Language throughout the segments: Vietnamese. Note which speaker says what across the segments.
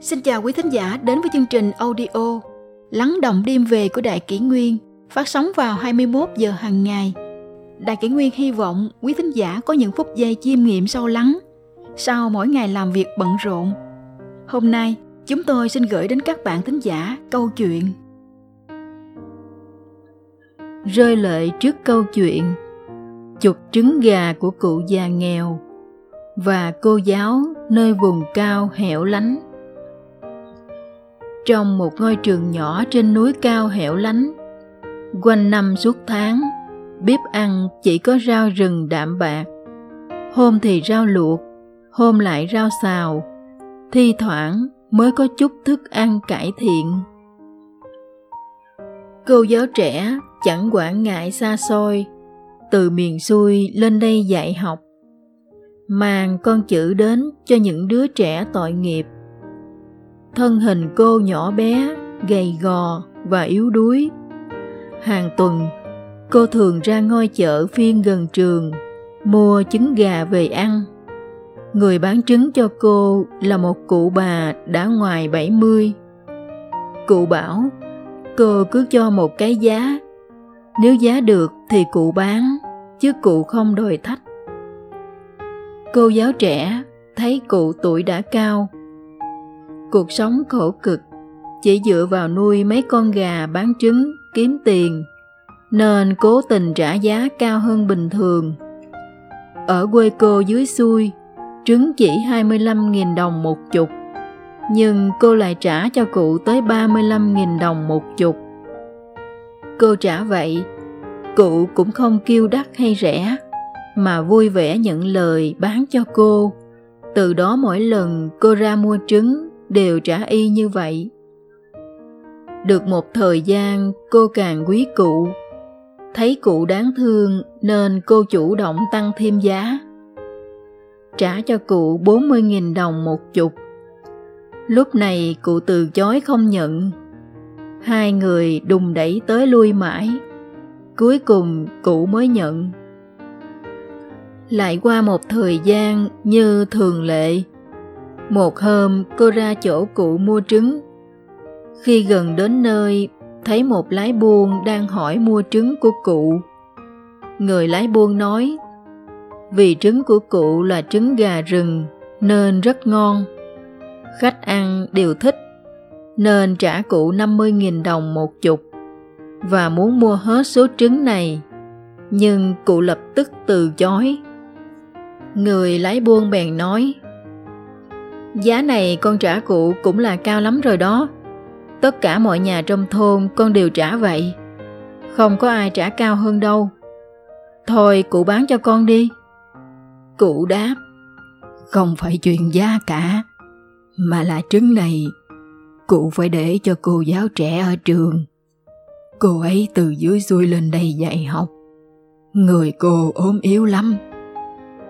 Speaker 1: Xin chào quý thính giả đến với chương trình audio Lắng động đêm về của Đại Kỷ Nguyên phát sóng vào 21 giờ hàng ngày. Đại Kỷ Nguyên hy vọng quý thính giả có những phút giây chiêm nghiệm sâu lắng sau mỗi ngày làm việc bận rộn. Hôm nay, chúng tôi xin gửi đến các bạn thính giả câu chuyện
Speaker 2: Rơi lệ trước câu chuyện Chục trứng gà của cụ già nghèo và cô giáo nơi vùng cao hẻo lánh trong một ngôi trường nhỏ trên núi cao hẻo lánh. Quanh năm suốt tháng, bếp ăn chỉ có rau rừng đạm bạc. Hôm thì rau luộc, hôm lại rau xào, thi thoảng mới có chút thức ăn cải thiện. Cô giáo trẻ chẳng quản ngại xa xôi, từ miền xuôi lên đây dạy học, mang con chữ đến cho những đứa trẻ tội nghiệp thân hình cô nhỏ bé gầy gò và yếu đuối hàng tuần cô thường ra ngôi chợ phiên gần trường mua trứng gà về ăn người bán trứng cho cô là một cụ bà đã ngoài 70. Cụ bảo, cô cứ cho một cái giá, nếu giá được thì cụ bán, chứ cụ không đòi thách. Cô giáo trẻ thấy cụ tuổi đã cao, cuộc sống khổ cực chỉ dựa vào nuôi mấy con gà bán trứng kiếm tiền nên cố tình trả giá cao hơn bình thường. Ở quê cô dưới xuôi, trứng chỉ 25.000 đồng một chục, nhưng cô lại trả cho cụ tới 35.000 đồng một chục. Cô trả vậy, cụ cũng không kêu đắt hay rẻ, mà vui vẻ nhận lời bán cho cô. Từ đó mỗi lần cô ra mua trứng đều trả y như vậy. Được một thời gian cô càng quý cụ, thấy cụ đáng thương nên cô chủ động tăng thêm giá. Trả cho cụ 40.000 đồng một chục. Lúc này cụ từ chối không nhận. Hai người đùng đẩy tới lui mãi. Cuối cùng cụ mới nhận. Lại qua một thời gian như thường lệ, một hôm cô ra chỗ cụ mua trứng. Khi gần đến nơi, thấy một lái buôn đang hỏi mua trứng của cụ. Người lái buôn nói, vì trứng của cụ là trứng gà rừng nên rất ngon. Khách ăn đều thích nên trả cụ 50.000 đồng một chục và muốn mua hết số trứng này. Nhưng cụ lập tức từ chối. Người lái buôn bèn nói, Giá này con trả cụ cũng là cao lắm rồi đó. Tất cả mọi nhà trong thôn con đều trả vậy. Không có ai trả cao hơn đâu. Thôi cụ bán cho con đi. Cụ đáp, không phải chuyện giá cả, mà là trứng này cụ phải để cho cô giáo trẻ ở trường. Cô ấy từ dưới xuôi lên đây dạy học. Người cô ốm yếu lắm,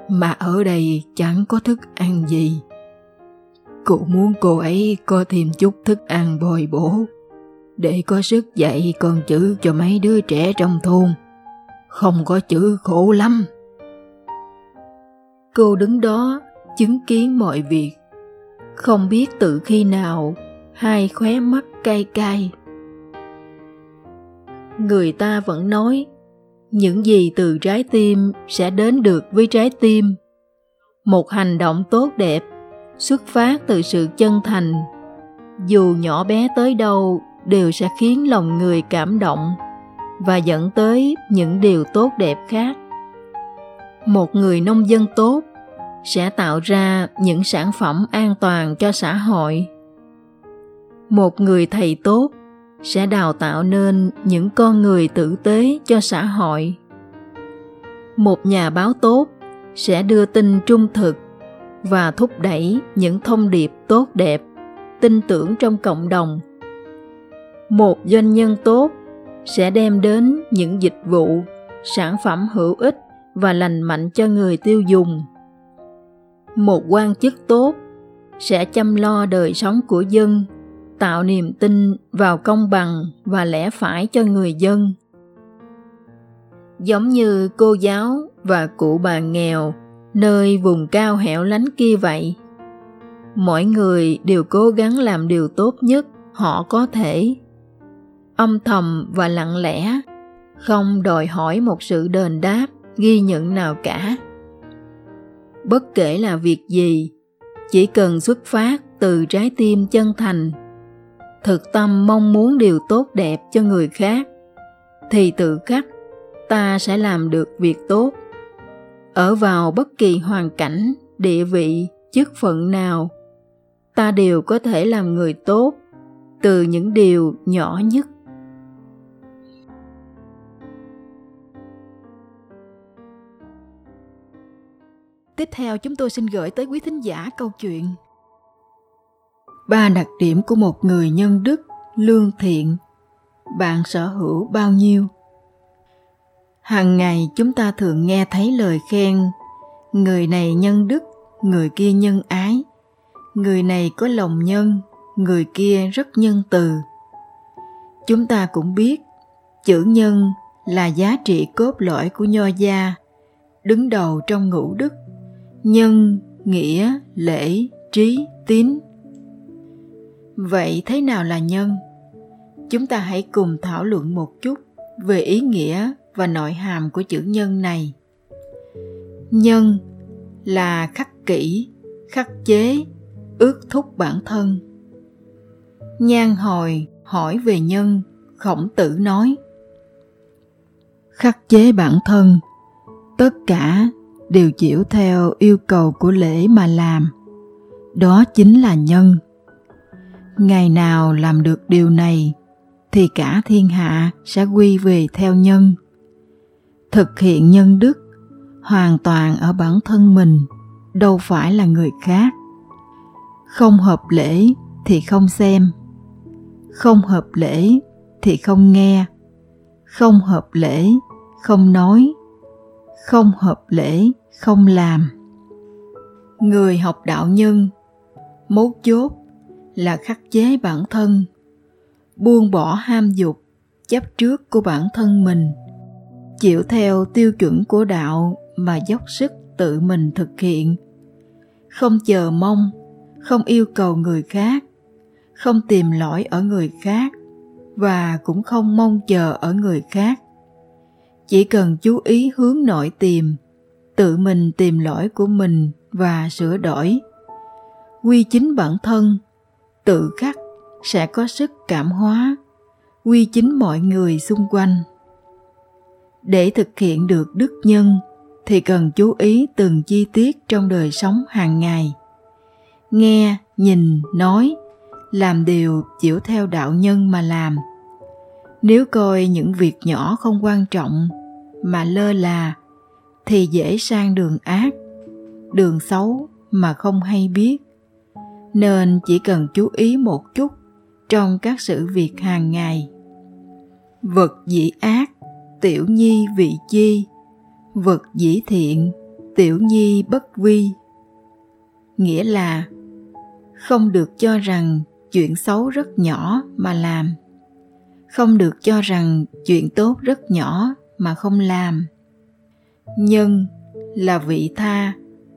Speaker 2: mà ở đây chẳng có thức ăn gì Cụ muốn cô ấy có thêm chút thức ăn bồi bổ để có sức dạy con chữ cho mấy đứa trẻ trong thôn. Không có chữ khổ lắm. Cô đứng đó, chứng kiến mọi việc. Không biết từ khi nào, hai khóe mắt cay cay. Người ta vẫn nói, những gì từ trái tim sẽ đến được với trái tim. Một hành động tốt đẹp xuất phát từ sự chân thành. Dù nhỏ bé tới đâu, đều sẽ khiến lòng người cảm động và dẫn tới những điều tốt đẹp khác. Một người nông dân tốt sẽ tạo ra những sản phẩm an toàn cho xã hội. Một người thầy tốt sẽ đào tạo nên những con người tử tế cho xã hội. Một nhà báo tốt sẽ đưa tin trung thực và thúc đẩy những thông điệp tốt đẹp, tin tưởng trong cộng đồng. Một doanh nhân tốt sẽ đem đến những dịch vụ, sản phẩm hữu ích và lành mạnh cho người tiêu dùng. Một quan chức tốt sẽ chăm lo đời sống của dân, tạo niềm tin vào công bằng và lẽ phải cho người dân. Giống như cô giáo và cụ bà nghèo nơi vùng cao hẻo lánh kia vậy. Mọi người đều cố gắng làm điều tốt nhất họ có thể. Âm thầm và lặng lẽ, không đòi hỏi một sự đền đáp, ghi nhận nào cả. Bất kể là việc gì, chỉ cần xuất phát từ trái tim chân thành, thực tâm mong muốn điều tốt đẹp cho người khác, thì tự khắc ta sẽ làm được việc tốt ở vào bất kỳ hoàn cảnh địa vị chức phận nào. Ta đều có thể làm người tốt từ những điều nhỏ nhất.
Speaker 1: Tiếp theo chúng tôi xin gửi tới quý thính giả câu chuyện. Ba đặc điểm của một người nhân đức, lương thiện. Bạn sở hữu bao nhiêu? Hàng ngày chúng ta thường nghe thấy lời khen Người này nhân đức, người kia nhân ái Người này có lòng nhân, người kia rất nhân từ. Chúng ta cũng biết chữ nhân là giá trị cốt lõi của nho gia đứng đầu trong ngũ đức nhân nghĩa lễ trí tín. Vậy thế nào là nhân? Chúng ta hãy cùng thảo luận một chút về ý nghĩa và nội hàm của chữ nhân này. Nhân là khắc kỷ, khắc chế, ước thúc bản thân. Nhan hồi hỏi về nhân, khổng tử nói, khắc chế bản thân, tất cả đều chịu theo yêu cầu của lễ mà làm. Đó chính là nhân. Ngày nào làm được điều này, thì cả thiên hạ sẽ quy về theo nhân thực hiện nhân đức, hoàn toàn ở bản thân mình, đâu phải là người khác. Không hợp lễ thì không xem, không hợp lễ thì không nghe, không hợp lễ, không nói, không hợp lễ, không làm. Người học đạo nhân, mấu chốt là khắc chế bản thân, buông bỏ ham dục, chấp trước của bản thân mình chịu theo tiêu chuẩn của đạo mà dốc sức tự mình thực hiện. Không chờ mong, không yêu cầu người khác, không tìm lỗi ở người khác và cũng không mong chờ ở người khác. Chỉ cần chú ý hướng nội tìm, tự mình tìm lỗi của mình và sửa đổi. Quy chính bản thân, tự khắc sẽ có sức cảm hóa, quy chính mọi người xung quanh để thực hiện được đức nhân, thì cần chú ý từng chi tiết trong đời sống hàng ngày. Nghe, nhìn, nói, làm điều chịu theo đạo nhân mà làm. Nếu coi những việc nhỏ không quan trọng, mà lơ là, thì dễ sang đường ác, đường xấu mà không hay biết. Nên chỉ cần chú ý một chút trong các sự việc hàng ngày. Vật dĩ ác tiểu nhi vị chi? Vật dĩ thiện, tiểu nhi bất vi. Nghĩa là, không được cho rằng chuyện xấu rất nhỏ mà làm. Không được cho rằng chuyện tốt rất nhỏ mà không làm. Nhân là vị tha,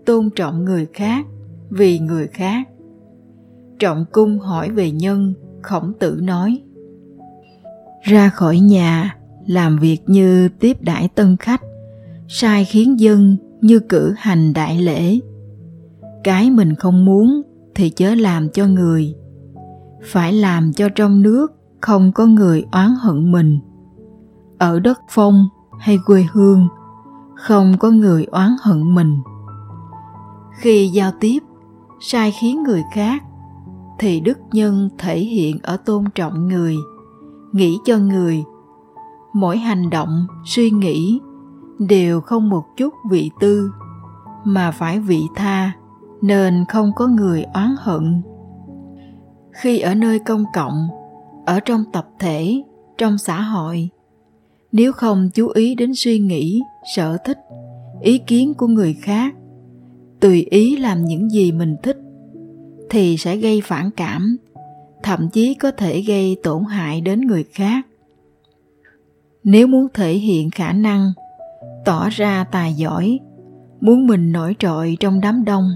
Speaker 1: tôn trọng người khác vì người khác. Trọng cung hỏi về nhân, khổng tử nói, ra khỏi nhà làm việc như tiếp đãi tân khách, sai khiến dân như cử hành đại lễ. Cái mình không muốn thì chớ làm cho người, phải làm cho trong nước không có người oán hận mình. Ở đất phong hay quê hương, không có người oán hận mình. Khi giao tiếp, sai khiến người khác, thì đức nhân thể hiện ở tôn trọng người, nghĩ cho người mỗi hành động, suy nghĩ đều không một chút vị tư, mà phải vị tha, nên không có người oán hận. Khi ở nơi công cộng, ở trong tập thể, trong xã hội, nếu không chú ý đến suy nghĩ, sở thích, ý kiến của người khác, tùy ý làm những gì mình thích, thì sẽ gây phản cảm, thậm chí có thể gây tổn hại đến người khác nếu muốn thể hiện khả năng, tỏ ra tài giỏi, muốn mình nổi trội trong đám đông,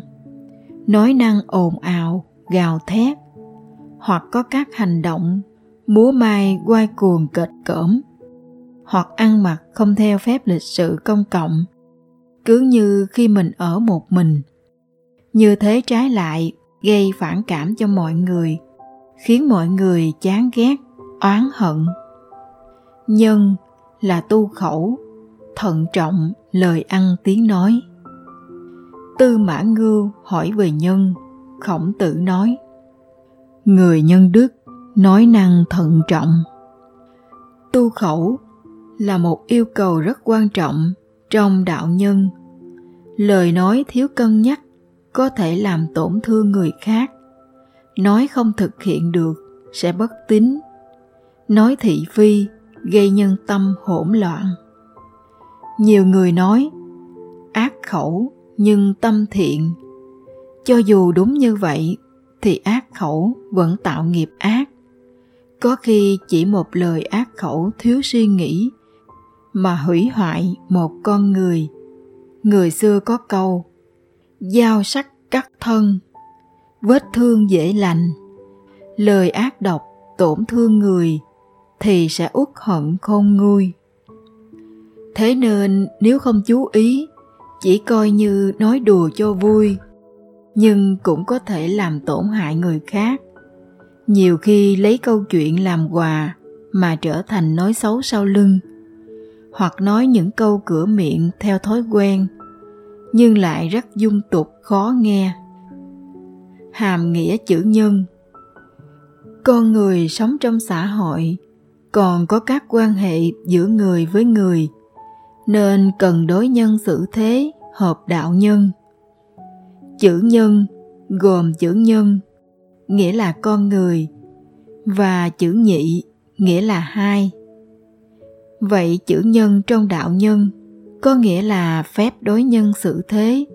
Speaker 1: nói năng ồn ào, gào thét, hoặc có các hành động múa mai quay cuồng, kệch cỡm, hoặc ăn mặc không theo phép lịch sự công cộng, cứ như khi mình ở một mình. Như thế trái lại gây phản cảm cho mọi người, khiến mọi người chán ghét, oán hận nhân là tu khẩu, thận trọng lời ăn tiếng nói. Tư mã ngưu hỏi về nhân, khổng tử nói, người nhân đức nói năng thận trọng. Tu khẩu là một yêu cầu rất quan trọng trong đạo nhân. Lời nói thiếu cân nhắc có thể làm tổn thương người khác. Nói không thực hiện được sẽ bất tín. Nói thị phi gây nhân tâm hỗn loạn. Nhiều người nói, ác khẩu, nhưng tâm thiện. Cho dù đúng như vậy, thì ác khẩu vẫn tạo nghiệp ác. Có khi chỉ một lời ác khẩu thiếu suy nghĩ mà hủy hoại một con người. Người xưa có câu dao sắc cắt thân, vết thương dễ lành. Lời ác độc tổn thương người thì sẽ uất hận khôn nguôi. Thế nên, nếu không chú ý, chỉ coi như nói đùa cho vui, nhưng cũng có thể làm tổn hại người khác. Nhiều khi lấy câu chuyện làm quà mà trở thành nói xấu sau lưng, hoặc nói những câu cửa miệng theo thói quen, nhưng lại rất dung tục khó nghe. Hàm nghĩa chữ nhân. Con người sống trong xã hội còn có các quan hệ giữa người với người, nên cần đối nhân xử thế, hợp đạo nhân. Chữ nhân gồm chữ nhân, nghĩa là con người, và chữ nhị, nghĩa là hai. Vậy chữ nhân trong đạo nhân có nghĩa là phép đối nhân xử thế,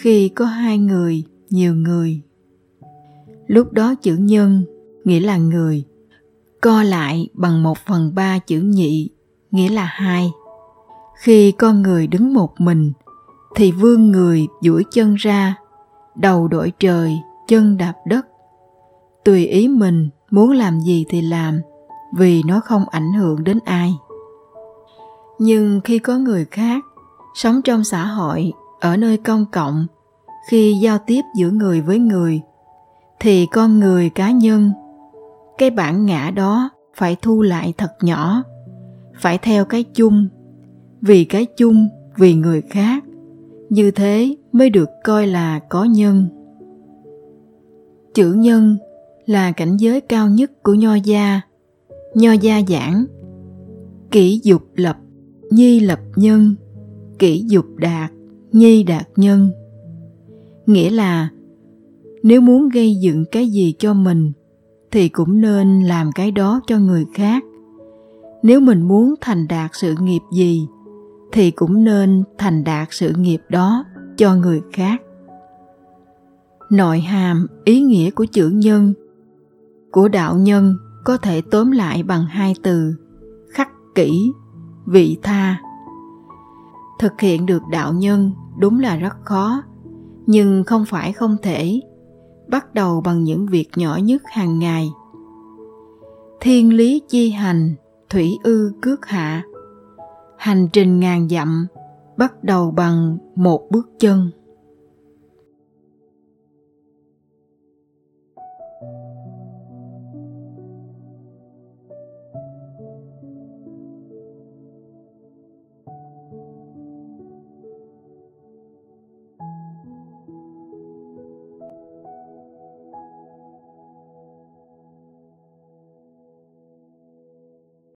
Speaker 1: khi có hai người, nhiều người. Lúc đó chữ nhân nghĩa là người co lại bằng một phần ba chữ nhị, nghĩa là hai. Khi con người đứng một mình, thì vươn người duỗi chân ra, đầu đổi trời, chân đạp đất. Tùy ý mình muốn làm gì thì làm, vì nó không ảnh hưởng đến ai. Nhưng khi có người khác sống trong xã hội, ở nơi công cộng, khi giao tiếp giữa người với người, thì con người cá nhân cái bản ngã đó phải thu lại thật nhỏ. Phải theo cái chung, vì cái chung, vì người khác. Như thế mới được coi là có nhân. Chữ nhân là cảnh giới cao nhất của nho gia. Nho gia giảng, kỷ dục lập, nhi lập nhân. Kỷ dục đạt, nhi đạt nhân. Nghĩa là, nếu muốn gây dựng cái gì cho mình thì cũng nên làm cái đó cho người khác. Nếu mình muốn thành đạt sự nghiệp gì, thì cũng nên thành đạt sự nghiệp đó cho người khác. Nội hàm, ý nghĩa của chữ nhân, của đạo nhân có thể tóm lại bằng hai từ, khắc kỷ, vị tha. Thực hiện được đạo nhân đúng là rất khó, nhưng không phải không thể bắt đầu bằng những việc nhỏ nhất hàng ngày. Thiên lý chi hành, thủy ư cước hạ. Hành trình ngàn dặm bắt đầu bằng một bước chân.